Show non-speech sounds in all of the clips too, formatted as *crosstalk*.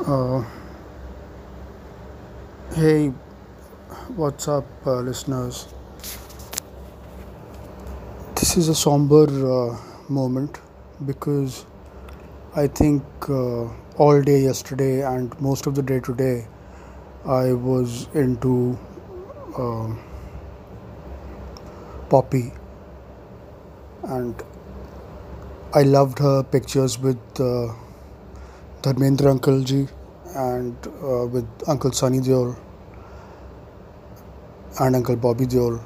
Uh, hey, what's up, uh, listeners? This is a somber uh, moment because I think uh, all day yesterday and most of the day today I was into um Poppy and I loved her pictures with uh, Dharmendra Uncle ji and uh, with Uncle Sunny Deol and Uncle Bobby Deol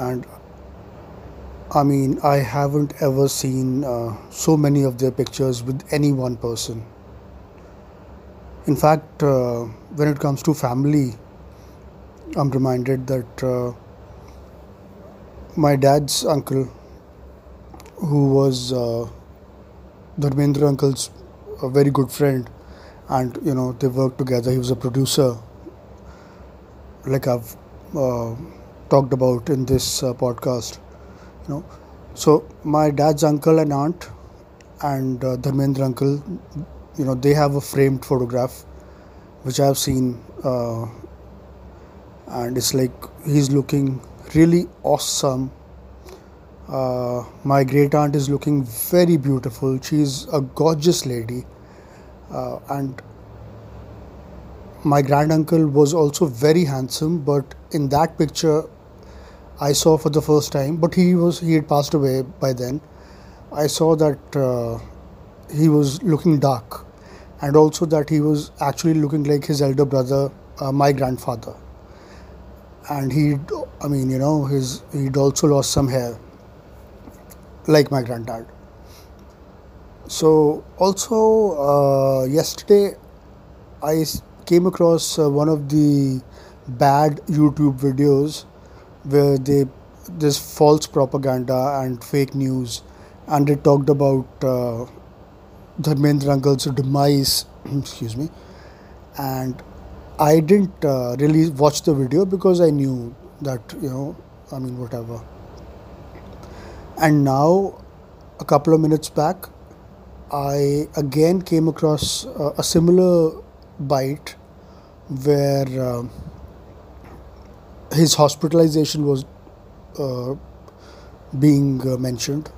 and I mean, I haven't ever seen uh, so many of their pictures with any one person. In fact, uh, when it comes to family, I'm reminded that uh, my dad's uncle, who was uh, Dharmendra uncle's a very good friend, and you know they worked together. He was a producer, like I've uh, talked about in this uh, podcast. You know, so my dad's uncle and aunt and uh, Dharmendra uncle, you know, they have a framed photograph which I've seen, uh, and it's like he's looking really awesome. Uh, my great aunt is looking very beautiful. She's a gorgeous lady, uh, and my grand uncle was also very handsome. But in that picture, I saw for the first time, but he was he had passed away by then. I saw that uh, he was looking dark, and also that he was actually looking like his elder brother, uh, my grandfather. And he, I mean, you know, his he'd also lost some hair, like my granddad. So also uh, yesterday, I came across uh, one of the bad YouTube videos where they this false propaganda and fake news, and they talked about uh, Dharmendra Uncle's demise. *clears throat* excuse me, and I didn't uh, really watch the video because I knew that you know, I mean, whatever. And now, a couple of minutes back, I again came across uh, a similar bite where uh, his hospitalization was uh, being uh, mentioned.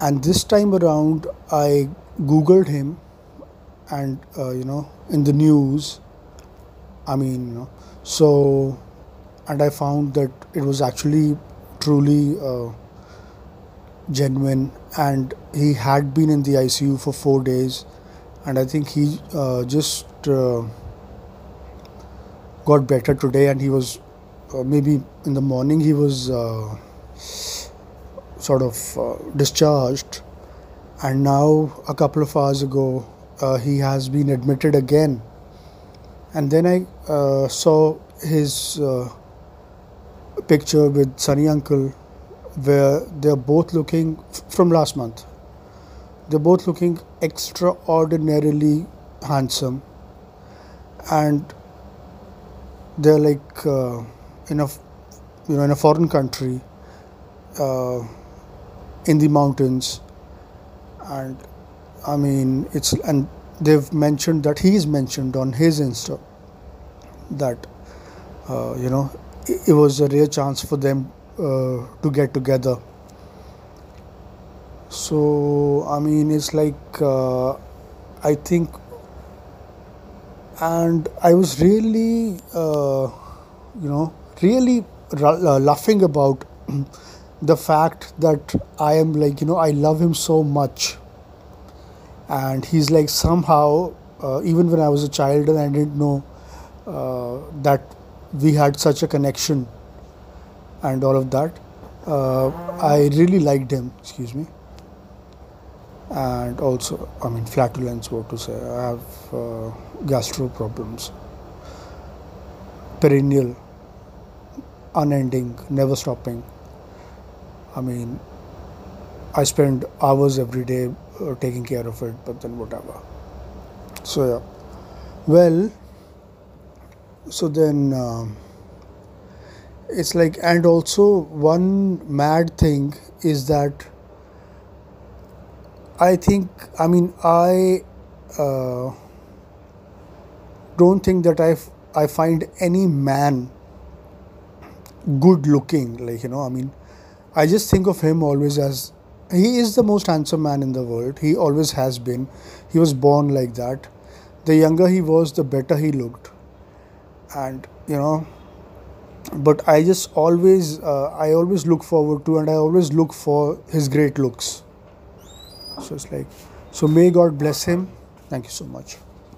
And this time around, I googled him, and uh, you know, in the news, I mean, you know, so, and I found that it was actually truly uh, genuine, and he had been in the ICU for four days, and I think he uh, just uh, got better today, and he was uh, maybe in the morning he was uh, sort of uh, discharged, and now a couple of hours ago uh, he has been admitted again, and then I saw his picture with Sunny Uncle, where they're both looking from last month. They're both looking extraordinarily handsome, and they're like uh, in a you know in a foreign country uh, in the mountains and i mean it's and they've mentioned that he's mentioned on his insta that uh, you know it, it was a rare chance for them uh, to get together. So i mean it's like uh, i think and i was really uh, you know really ra- uh, laughing about *clears throat* the fact that I am like you know I love him so much, and he's like somehow uh, even when I was a child and I didn't know uh, that we had such a connection and all of that. Uh, I really liked him. Excuse me. And also, I mean, flatulence. What to say? I have uh, gastro problems, perennial, unending, never stopping. I mean, I spend hours every day uh, taking care of it, but then whatever. So yeah. Well, so then um, it's like, and also one mad thing is that I think, I mean, I uh, don't think that I I find any man good looking. Like you know, I mean, I just think of him always as he is the most handsome man in the world. He always has been. He was born like that. The younger he was, the better he looked. And you know, but I just always, uh, I always look forward to, and I always look for his great looks. So it's like, so may God bless him. Thank you so much.